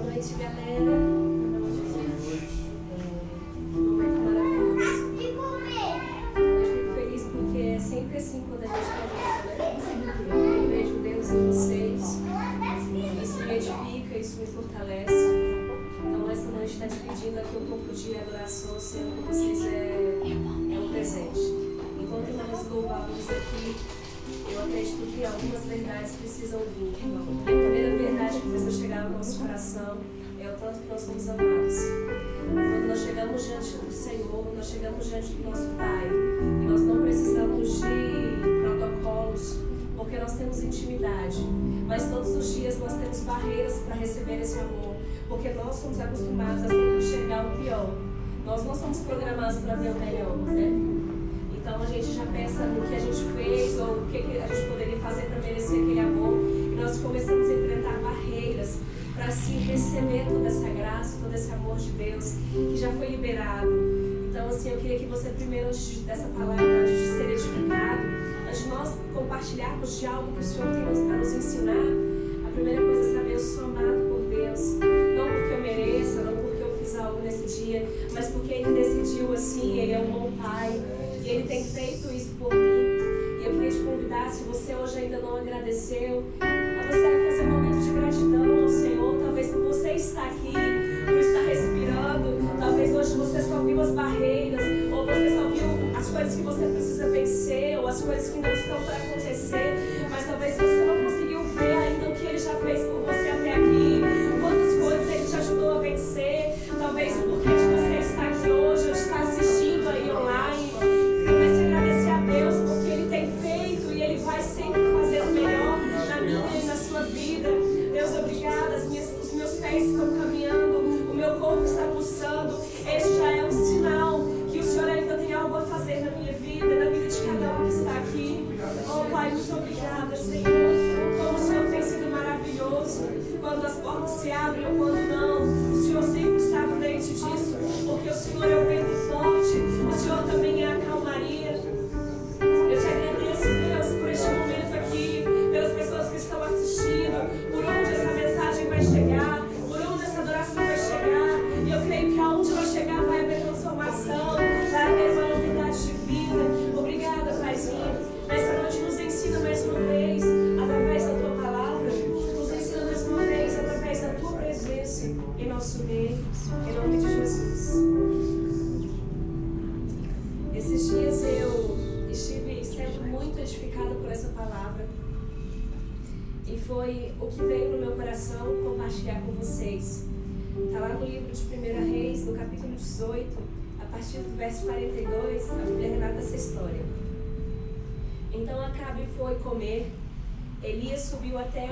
Boa noite, galera. Boa noite. é Jesus. É um momento maravilhoso. Eu fico feliz porque é sempre assim quando a gente está junto, né? Eu vejo Deus em vocês. Isso me edifica, isso me fortalece. Então, essa noite está dividindo aqui um pouco de adoração, sendo que vocês é, é um presente. Enquanto nós louvávamos aqui, eu acredito que algumas verdades precisam vir, irmão verdade que precisa chegar ao nosso coração é o tanto que nós somos amados. Quando nós chegamos diante do Senhor, nós chegamos diante do nosso Pai, e nós não precisamos de protocolos, porque nós temos intimidade. Mas todos os dias nós temos barreiras para receber esse amor, porque nós somos acostumados a sempre enxergar o pior. Nós não somos programados para ver o melhor, né? Então a gente já pensa no que a gente fez ou o que a gente poderia fazer para merecer aquele amor. E nós começamos a para assim receber toda essa graça, todo esse amor de Deus que já foi liberado. Então, assim, eu queria que você primeiro, antes dessa palavra, antes de ser edificado, antes de nós compartilharmos de algo que o Senhor tem para nos ensinar, a primeira coisa é saber, eu sou amado por Deus. Não porque eu mereça, não porque eu fiz algo nesse dia, mas porque Ele decidiu assim, Ele é um bom Pai. E Ele tem feito isso por mim. E eu queria te convidar, se você hoje ainda não agradeceu, a você gratidão ao Senhor. Talvez por você estar aqui, por estar respirando. Talvez hoje você só viu as barreiras, ou você só viu as coisas que você precisa vencer, ou as coisas que não estão para acontecer. Elias subiu até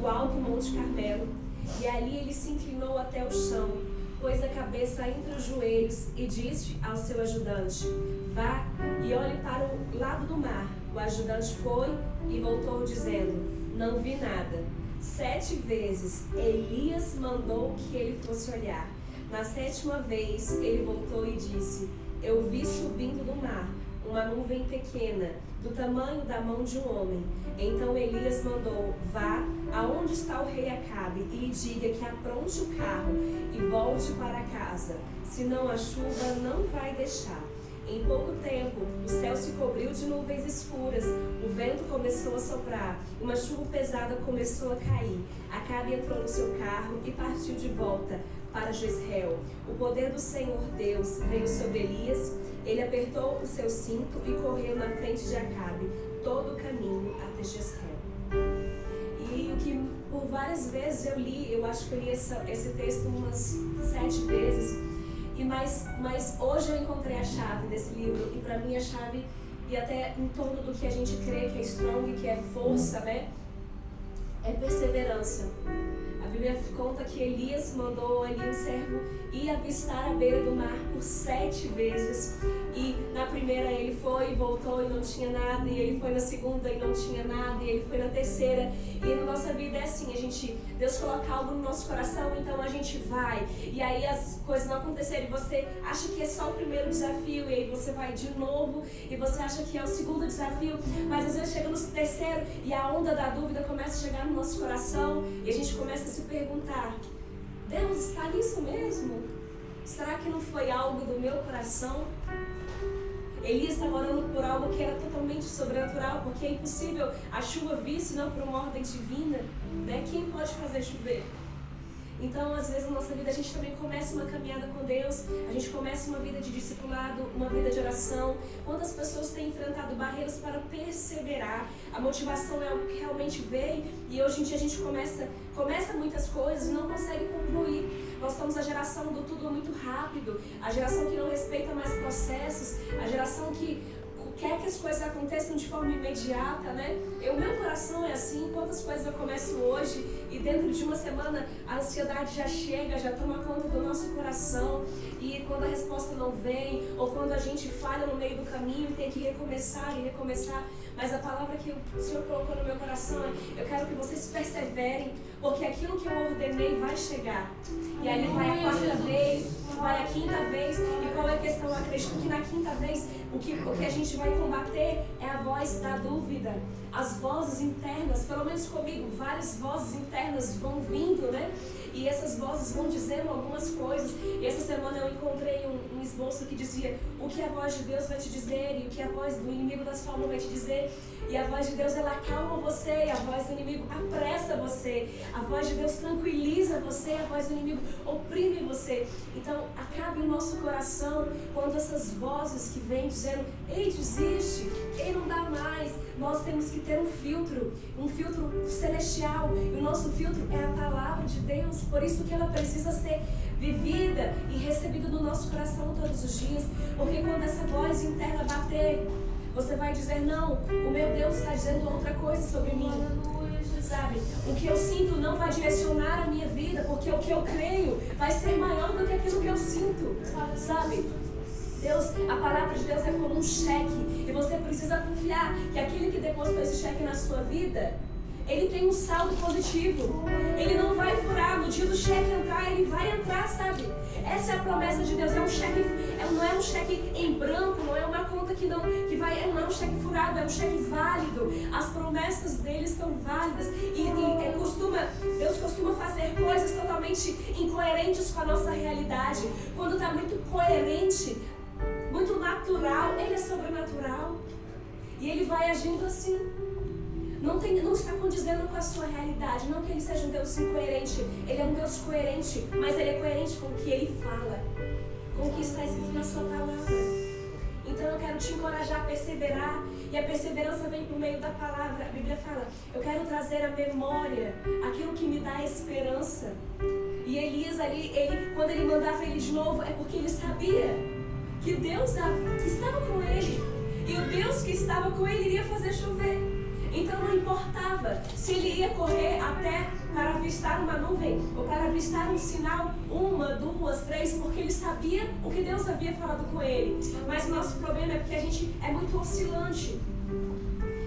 o alto Monte Carmelo, e ali ele se inclinou até o chão, pôs a cabeça entre os joelhos e disse ao seu ajudante: Vá e olhe para o lado do mar. O ajudante foi e voltou dizendo: Não vi nada. Sete vezes Elias mandou que ele fosse olhar. Na sétima vez ele voltou e disse: Eu vi subindo do mar uma nuvem pequena, do tamanho da mão de um homem. Então Elias mandou: Vá aonde está o rei Acabe e lhe diga que apronte o carro e volte para casa, senão a chuva não vai deixar. Em pouco tempo, o céu se cobriu de nuvens escuras, o vento começou a soprar, uma chuva pesada começou a cair. Acabe entrou no seu carro e partiu de volta para Jezreel. O poder do Senhor Deus veio sobre Elias, ele apertou o seu cinto e correu na frente de Acabe todo o caminho até Jezreel. E o que por várias vezes eu li, eu acho que eu li essa, esse texto umas sete vezes, e mais, mas hoje eu encontrei a chave desse livro, e para mim a chave, e até em torno do que a gente crê que é strong, que é força, né? É perseverança. Bíblia conta que Elias mandou ali um servo ir avistar a beira do mar por sete vezes. E na primeira ele foi e voltou e não tinha nada. E ele foi na segunda e não tinha nada. E ele foi na terceira. E na nossa vida é assim, a gente, Deus coloca algo no nosso coração, então a gente vai. E aí as coisas não aconteceram e você acha que é só o primeiro desafio. E aí você vai de novo e você acha que é o segundo desafio. Mas às vezes chega no terceiro e a onda da dúvida começa a chegar no nosso coração. E a gente começa a se perguntar: Deus está nisso mesmo? Será que não foi algo do meu coração? Elias estava orando por algo que era totalmente sobrenatural, porque é impossível a chuva vir senão por uma ordem divina. Né? Quem pode fazer chover? Então, às vezes, na nossa vida, a gente também começa uma caminhada com Deus, a gente começa uma vida de discipulado, uma vida de oração. Quantas pessoas têm enfrentado barreiras para perseverar? A motivação é algo que realmente vem e hoje em dia a gente começa, começa muitas coisas e não consegue concluir. Nós somos a geração do tudo muito rápido, a geração que não respeita mais processos, a geração que quer que as coisas aconteçam de forma imediata, né? O meu coração é assim, quantas coisas eu começo hoje e dentro de uma semana a ansiedade já chega, já toma conta do nosso coração e quando a resposta não vem ou quando a gente falha no meio do caminho e tem que recomeçar e recomeçar, mas a palavra que o Senhor colocou no meu coração é: eu quero que vocês perseverem, porque aquilo que eu ordenei vai chegar. E ali vai a quarta vez, vai a quinta vez. E qual é a questão? Eu acredito que na quinta vez o que, o que a gente vai combater é a voz da dúvida, as vozes internas. Pelo menos comigo, várias vozes internas vão vindo, né? E essas vozes vão dizendo algumas coisas. E essa semana eu encontrei um, um esboço que dizia o que a voz de Deus vai te dizer e o que a voz do inimigo das formas vai te dizer. E a voz de Deus ela acalma você, e a voz do inimigo apressa você. A voz de Deus tranquiliza você, a voz do inimigo oprime você. Então, acabe o nosso coração quando essas vozes que vêm dizendo: "Ei, desiste, ei, não dá mais". Nós temos que ter um filtro, um filtro celestial. E o nosso filtro é a palavra de Deus. Por isso que ela precisa ser vivida e recebida no nosso coração todos os dias. Porque quando essa voz interna bater, você vai dizer, não, o meu Deus está dizendo outra coisa sobre mim. Sabe? O que eu sinto não vai direcionar a minha vida, porque o que eu creio vai ser maior do que aquilo que eu sinto. Sabe? Deus, a palavra de Deus é como um cheque. E você precisa confiar que aquele que depositou esse cheque na sua vida ele tem um saldo positivo. Ele não vai furar. No dia do cheque ele vai entrar, sabe? Essa é a promessa de Deus. É um cheque, é, não é um cheque em branco, não é uma conta que não, que vai, não é um cheque furado, é um cheque válido. As promessas dele são válidas. E, e é, costuma, Deus costuma fazer coisas totalmente incoerentes com a nossa realidade. Quando está muito coerente, muito natural, ele é sobrenatural. E ele vai agindo assim não, tem, não está condizendo com a sua realidade. Não que ele seja um Deus incoerente. Ele é um Deus coerente, mas ele é coerente com o que ele fala, com o que está escrito na sua palavra. Então eu quero te encorajar a perseverar. E a perseverança vem por meio da palavra. A Bíblia fala: Eu quero trazer à memória aquilo que me dá esperança. E Elias ali, ele, quando ele mandava ele de novo, é porque ele sabia que Deus estava com ele. E o Deus que estava com ele iria fazer chover. Então não importava se ele ia correr até para avistar uma nuvem ou para avistar um sinal, uma, duas, três, porque ele sabia o que Deus havia falado com ele. Mas nosso problema é porque a gente é muito oscilante.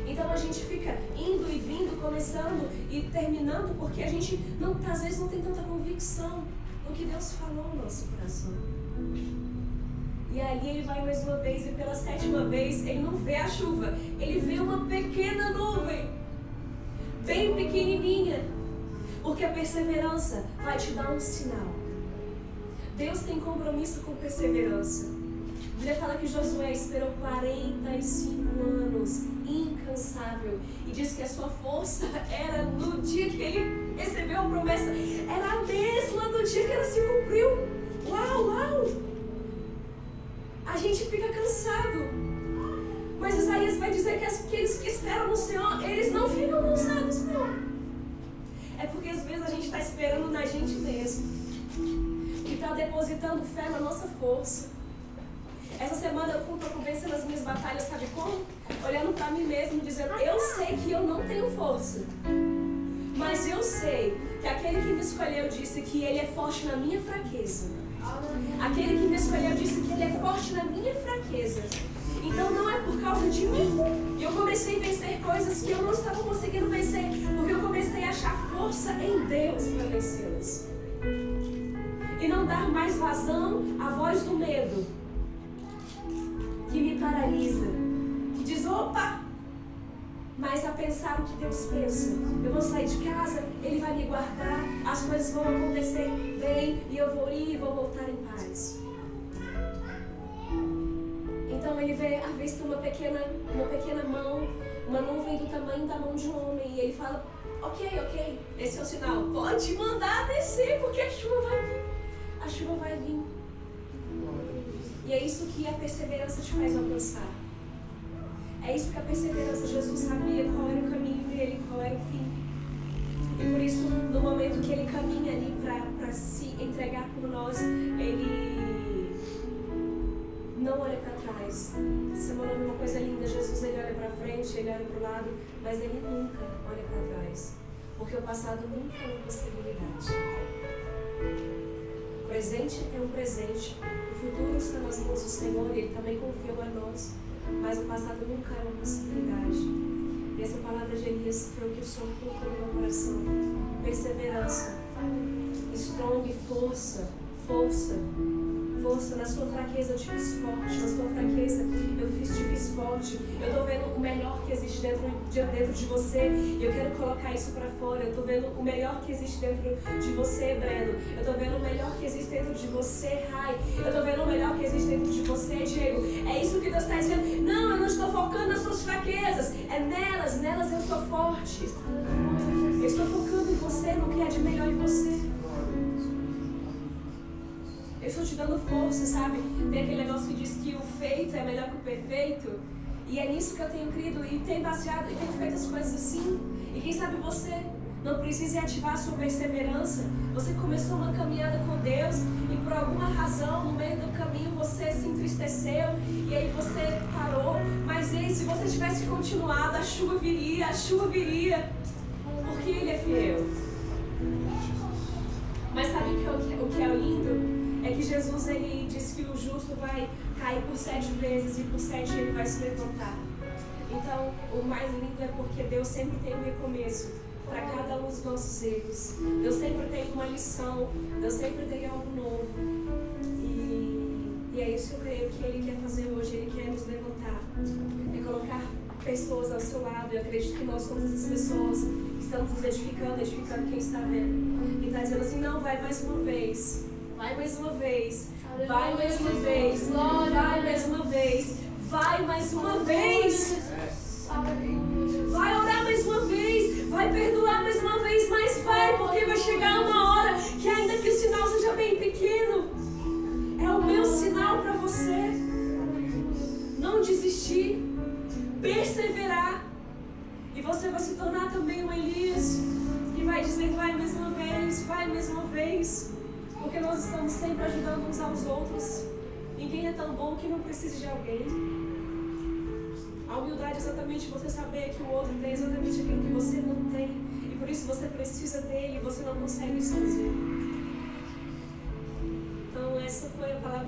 Então a gente fica indo e vindo, começando e terminando, porque a gente não, às vezes não tem tanta convicção no que Deus falou no nosso coração. E ali ele vai mais uma vez, e pela sétima vez ele não vê a chuva, ele vê uma pequena nuvem, bem pequenininha, porque a perseverança vai te dar um sinal. Deus tem compromisso com perseverança. A Bíblia fala que Josué esperou 45 anos, incansável, e diz que a sua força era no dia que ele recebeu a promessa, era a mesma do dia que ela se cumpriu. Uau, uau! A gente fica cansado. Mas Isaías vai dizer que aqueles que esperam no Senhor, eles não ficam cansados, não. É porque às vezes a gente está esperando na gente mesmo. E está depositando fé na nossa força. Essa semana eu estou vencendo as minhas batalhas, sabe como? Olhando para mim mesmo, dizendo: Eu sei que eu não tenho força. Mas eu sei que aquele que me escolheu disse que ele é forte na minha fraqueza. Aquele que me escolheu disse que ele é forte na minha fraqueza. Então não é por causa de mim. Eu comecei a vencer coisas que eu não estava conseguindo vencer, porque eu comecei a achar força em Deus para vencê-las. E não dar mais vazão à voz do medo que me paralisa, que diz: opa, mas a pensar o que Deus pensa. Eu vou sair de casa, Ele vai me guardar, as coisas vão acontecer bem e eu vou ir e vou voltar em paz. Então ele vê a vista uma pequena, uma pequena mão, uma nuvem do tamanho da mão de um homem. E ele fala: Ok, ok, esse é o sinal. Pode mandar descer, porque a chuva vai vir. A chuva vai vir. E é isso que a perseverança te faz alcançar. É isso que a perseverança, Jesus sabia qual era o caminho dele, qual era o fim. E por isso, no momento que ele caminha ali para se entregar por nós, ele não olha para trás. Semana uma coisa linda, Jesus ele olha para frente, ele olha para o lado, mas ele nunca olha para trás. Porque o passado nunca é uma possibilidade. O presente é um presente. O futuro está nas mãos do Senhor e Ele também confiou a nós. Mas o passado nunca é uma possibilidade. E essa palavra de Elias foi o que o Senhor colocou no meu coração. Perseverança, strong, força, força força, na sua fraqueza eu te fiz forte, na sua fraqueza eu fiz, te fiz forte. Eu estou vendo o melhor que existe dentro de, dentro de você e eu quero colocar isso para fora. Eu estou vendo o melhor que existe dentro de você, Breno. Eu estou vendo o melhor que existe dentro de você, Rai. Eu estou vendo o melhor que existe dentro de você, Diego. É isso que Deus está dizendo. Estou focando nas suas fraquezas. É nelas, nelas eu sou forte. Eu estou focando em você, no que há de melhor em você. Eu estou te dando força, sabe? Tem aquele negócio que diz que o feito é melhor que o perfeito. E é nisso que eu tenho crido e tenho baseado e tenho feito as coisas assim. E quem sabe você não precisa ativar a sua perseverança. Você começou uma caminhada com Deus e por alguma razão no meio do caminho você se entristeceu e aí você parou. Ei, se você tivesse continuado, a chuva viria, a chuva viria. Porque Ele é fiel. Mas sabe o que é o lindo? é que Jesus ele diz que o justo vai cair por sete vezes e por sete ele vai se levantar. Então, o mais lindo é porque Deus sempre tem um recomeço para cada um dos nossos erros. Deus sempre tem uma lição, Deus sempre tem algo novo. E, e é isso que eu creio que Ele quer fazer hoje, Ele quer nos levantar. É colocar pessoas ao seu lado. Eu acredito que nós somos essas pessoas que estamos nos edificando, edificando quem está vendo. E está dizendo assim, não, vai mais uma vez. Vai mais uma vez. Vai mais uma vez. Vai mais uma vez. Vai mais uma vez. Vai orar mais uma vez. Vai perdoar para você. Não desistir. Perseverar. E você vai se tornar também um Elias. Que vai dizer: vai mais uma vez. Vai mais uma vez. Porque nós estamos sempre ajudando uns aos outros. Ninguém é tão bom que não precise de alguém. A humildade é exatamente você saber que o outro tem exatamente aquilo que você não tem. E por isso você precisa dele você não consegue sozinho.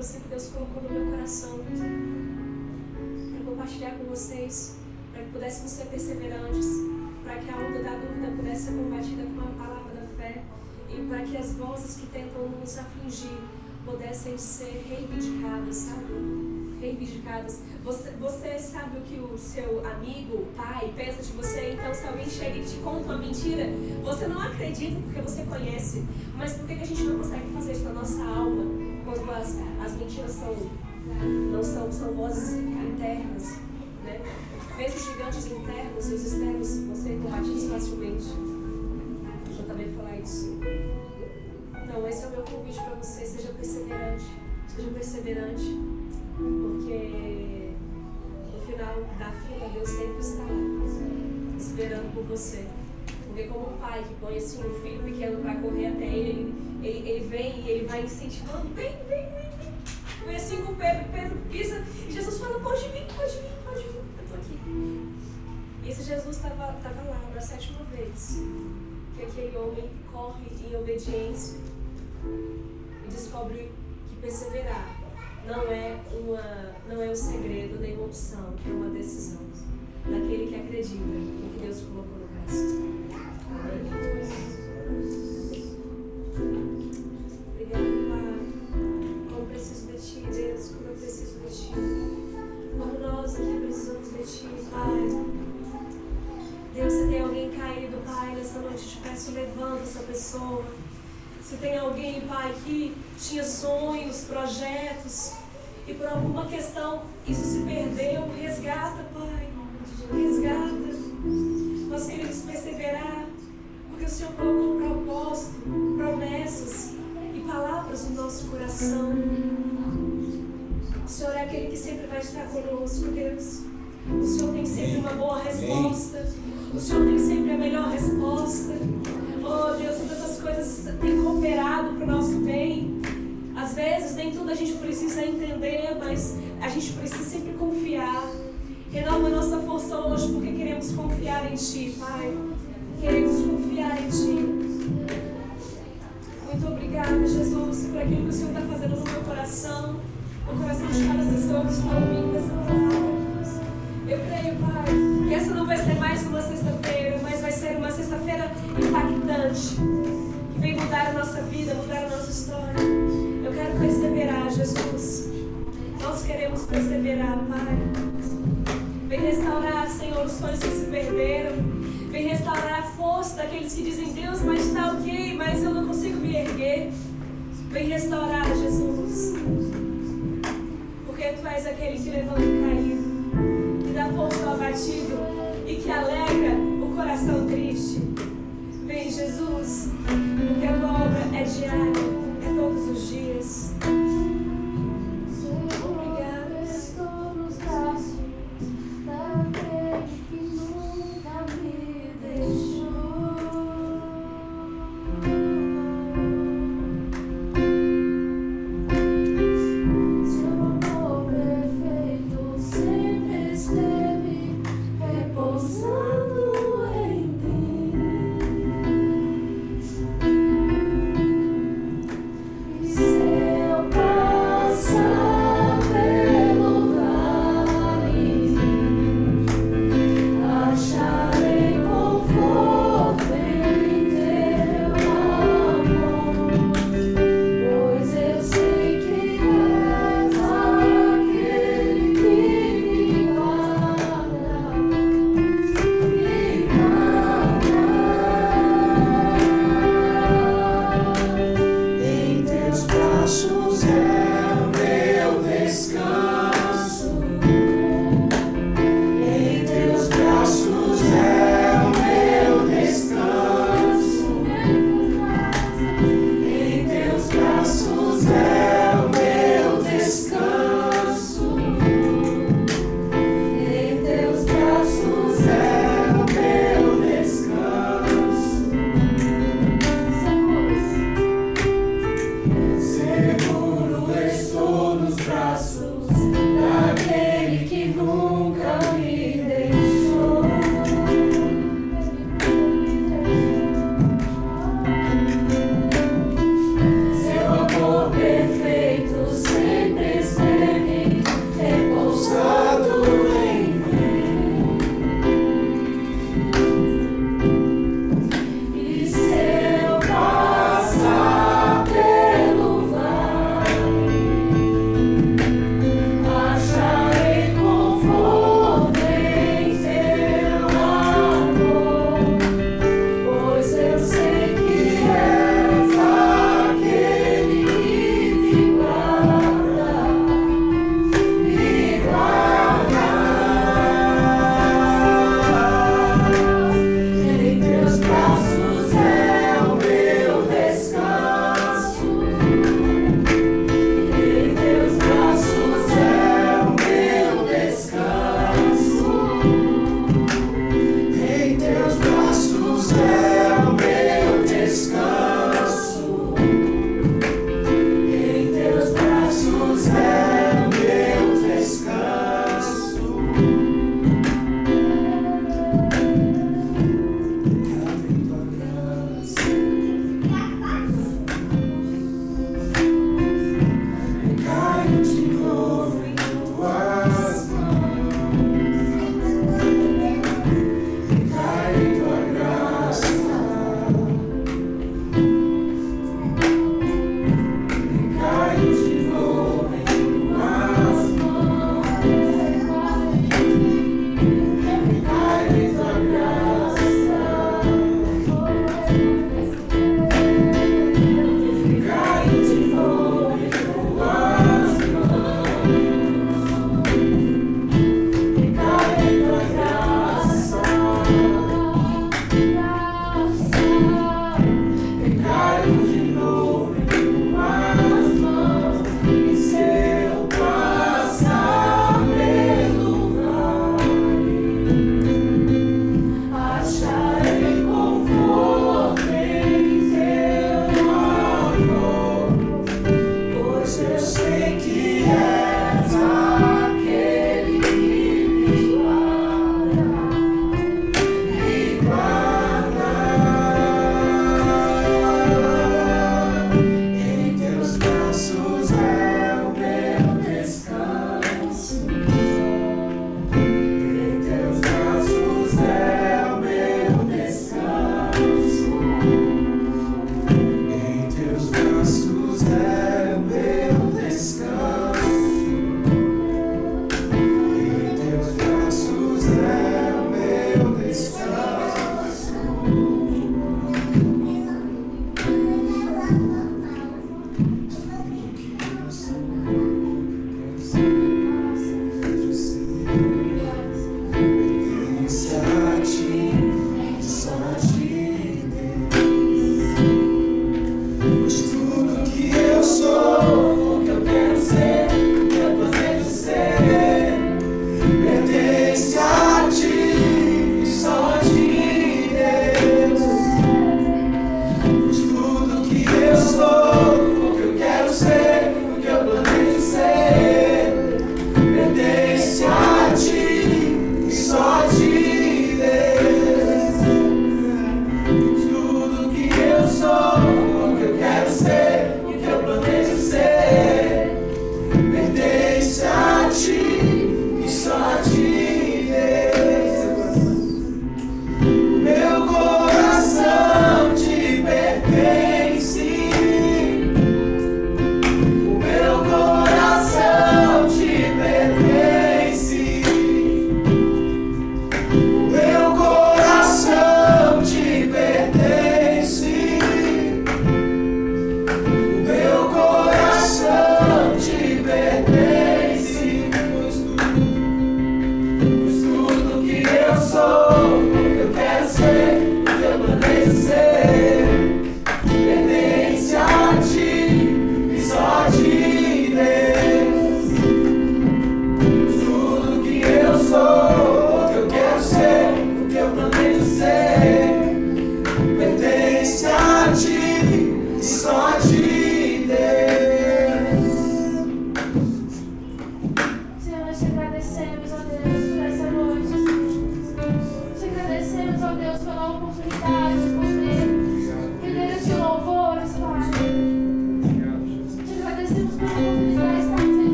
Assim, que Deus colocou no meu coração. Para compartilhar com vocês. Para que pudéssemos ser perseverantes. Para que a onda da dúvida pudesse ser combatida com a palavra da fé e para que as vozes que tentam nos afligir pudessem ser reivindicadas, sabe? Reivindicadas. Você, você sabe o que o seu amigo, pai, pensa de você, então se alguém chega e te conta uma mentira, você não acredita porque você conhece. Mas por que a gente não consegue fazer isso na nossa alma as, as mentiras são, não são, são vozes internas? Né? Vê os gigantes internos e os externos vão ser combatidos facilmente também falar isso. Então, esse é o meu convite para você. Seja perseverante. Seja perseverante. Porque no final da fila, Deus sempre está esperando por você. Porque como um pai que põe assim, um filho pequeno para correr até ele, ele, ele, vem e ele vai incentivando, vem, vem, assim com Pedro, Pedro pisa e Jesus fala, pode vir, pode vir, pode vir, eu estou aqui. E esse Jesus estava lá na sétima vez que aquele homem corre em obediência e descobre que perseverar não é, uma, não é um segredo nem uma opção, é uma decisão daquele que acredita no que Deus colocou no resto. Amém. Pai, que tinha sonhos, projetos, e por alguma questão isso se perdeu, resgata, Pai. Resgata. Nós queremos perseverar, porque o Senhor colocou propósito, promessas e palavras no nosso coração. O Senhor é aquele que sempre vai estar conosco, Deus. O Senhor tem sempre uma boa resposta. O Senhor tem sempre a melhor resposta. Oh Deus, todas as coisas têm cooperado para o nosso bem. Às vezes nem tudo a gente precisa entender, mas a gente precisa sempre confiar. Renova nossa força hoje porque queremos confiar em Ti, Pai. Queremos confiar em Ti. Muito obrigada, Jesus, por aquilo que o Senhor está fazendo no meu coração, no coração de cada pessoa que está ouvindo essa palavra. Eu creio, Pai, que essa não vai ser mais uma sexta-feira, mas vai ser uma sexta-feira impactante, vem mudar a nossa vida, mudar a nossa história. Eu quero perseverar, Jesus. Nós queremos perseverar, Pai. Vem restaurar, Senhor, os sonhos que se perderam. Vem restaurar a força daqueles que dizem, Deus, mas está ok, mas eu não consigo me erguer. Vem restaurar, Jesus. Porque Tu és aquele que levanta o caído dá força ao abatido e que alegra o coração triste. Vem, Jesus, porque a é diária,